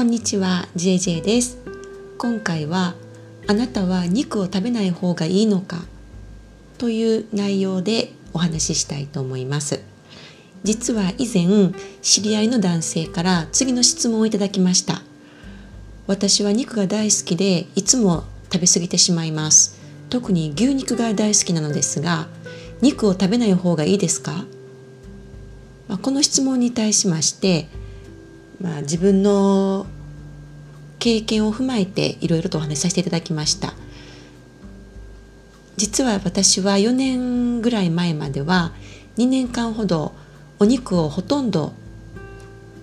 こんにちは JJ です。今回はあなたは肉を食べない方がいいのか？という内容でお話ししたいと思います。実は以前知り合いの男性から次の質問をいただきました。私は肉が大好きでいつも食べ過ぎてしまいます。特に牛肉が大好きなのですが肉を食べない方がいいですか、まあ、この質問に対しましてまあ、自分の経験を踏まえていろいろとお話しさせていただきました。実は私は4年ぐらい前までは2年間ほどお肉をほとんど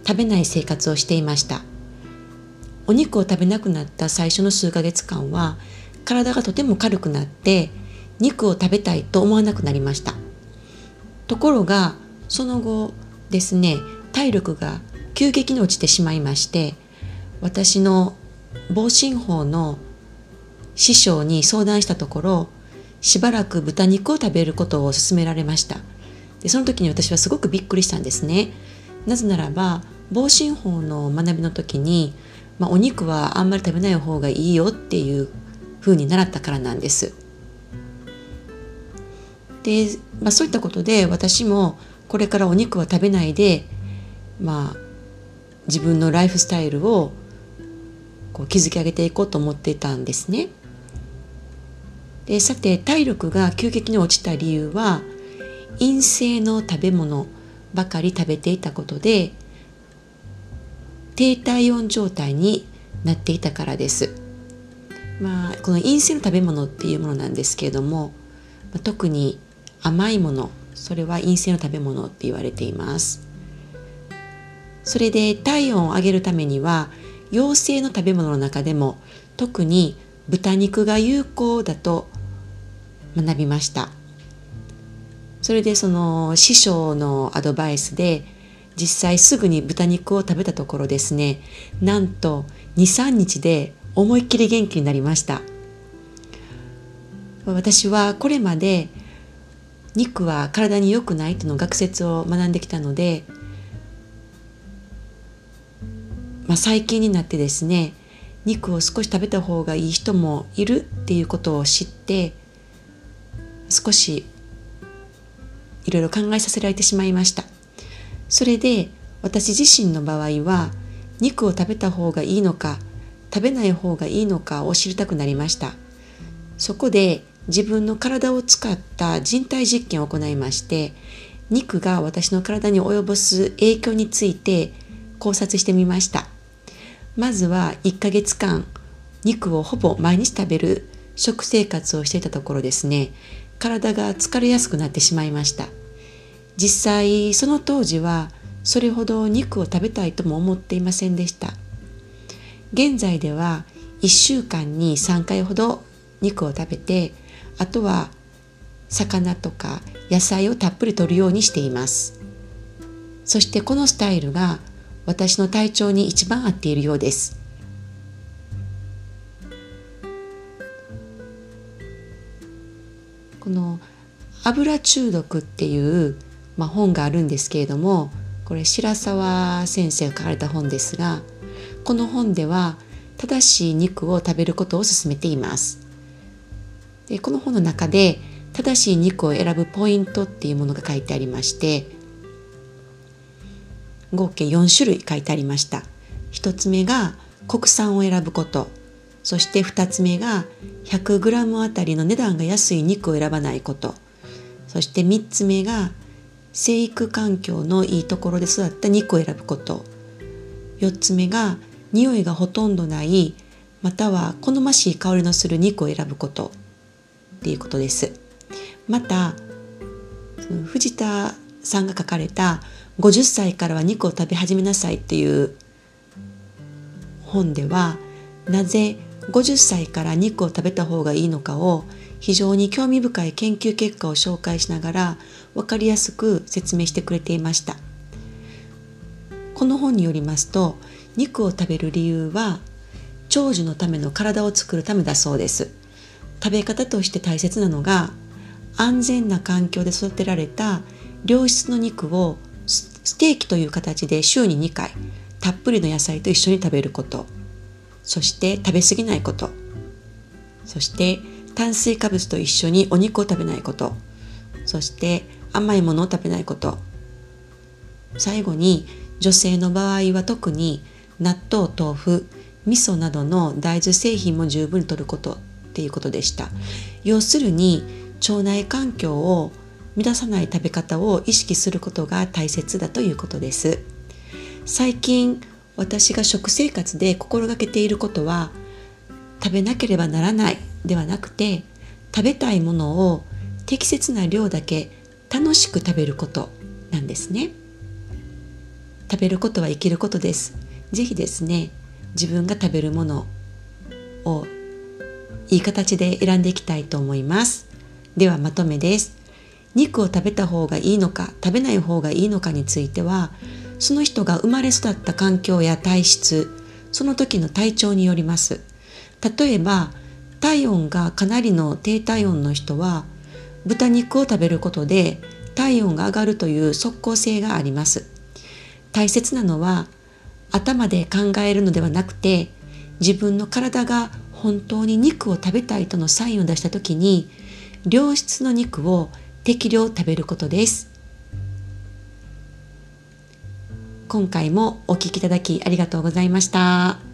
食べない生活をしていました。お肉を食べなくなった最初の数ヶ月間は体がとても軽くなって肉を食べたいと思わなくなりました。ところがその後ですね体力が急激に落ちてしまいまして私の防振法の師匠に相談したところしばらく豚肉を食べることを勧められました。でその時に私はすごくびっくりしたんですね。なぜならば防振法の学びの時に、まあ、お肉はあんまり食べない方がいいよっていうふうに習ったからなんです。で、まあ、そういったことで私もこれからお肉は食べないでまあ自分のライフスタイルをこう築き上げていこうと思ってたんですね。でさて体力が急激に落ちた理由は陰性の食べ物ばかり食べていたことで低体温状態になっていたからです。まあ、この陰性の食べ物っていうものなんですけれども、特に甘いものそれは陰性の食べ物って言われています。それで体温を上げるためには陽性の食べ物の中でも特に豚肉が有効だと学びました。それでその師匠のアドバイスで実際すぐに豚肉を食べたところですねなんと23日で思いっきり元気になりました。私はこれまで肉は体に良くないとの学説を学んできたのでまあ、最近になってですね肉を少し食べた方がいい人もいるっていうことを知って少しいろいろ考えさせられてしまいました。それで私自身の場合は肉を食べた方がいいのか食べない方がいいのかを知りたくなりました。そこで自分の体を使った人体実験を行いまして肉が私の体に及ぼす影響について考察してみました。まずは1ヶ月間肉をほぼ毎日食べる食生活をしていたところですね。体が疲れやすくなってしまいました。実際その当時はそれほど肉を食べたいとも思っていませんでした。現在では1週間に3回ほど肉を食べてあとは魚とか野菜をたっぷり摂るようにしています。そしてこのスタイルが私の体調に一番合っているようです。この油中毒っていう、まあ、本があるんですけれどもこれ白沢先生が書かれた本ですがこの本では正しい肉を食べることを勧めています。でこの本の中で正しい肉を選ぶポイントっていうものが書いてありまして合計4種類書いてありました。1つ目が国産を選ぶこと。そして2つ目が 100g あたりの値段が安い肉を選ばないこと。そして3つ目が生育環境のいいところで育った肉を選ぶこと。4つ目が匂いがほとんどないまたは好ましい香りのする肉を選ぶこと。っていうことです。また藤田さんが書かれた50歳からは肉を食べ始めなさいっていう本ではなぜ50歳から肉を食べた方がいいのかを非常に興味深い研究結果を紹介しながら分かりやすく説明してくれていました。この本によりますと肉を食べる理由は長寿のための体を作るためだそうです。食べ方として大切なのが安全な環境で育てられた良質の肉をステーキという形で週に2回たっぷりの野菜と一緒に食べること。そして食べ過ぎないこと。そして炭水化物と一緒にお肉を食べないこと。そして甘いものを食べないこと。最後に女性の場合は特に納豆豆腐味噌などの大豆製品も十分に摂ることっていうことでした。要するに腸内環境を乱さない食べ方を意識することが大切だということです。最近私が食生活で心がけていることは食べなければならないではなくて食べたいものを適切な量だけ楽しく食べることなんですね。食べることは生きることです。ぜひですね自分が食べるものをいい形で選んでいきたいと思います。ではまとめです。肉を食べた方がいいのか食べない方がいいのかについてはその人が生まれ育った環境や体質その時の体調によります。例えば体温がかなりの低体温の人は豚肉を食べることで体温が上がるという即効性があります。大切なのは頭で考えるのではなくて自分の体が本当に肉を食べたいとのサインを出した時に良質の肉を適量食べることです今回もお聴きいただきありがとうございました。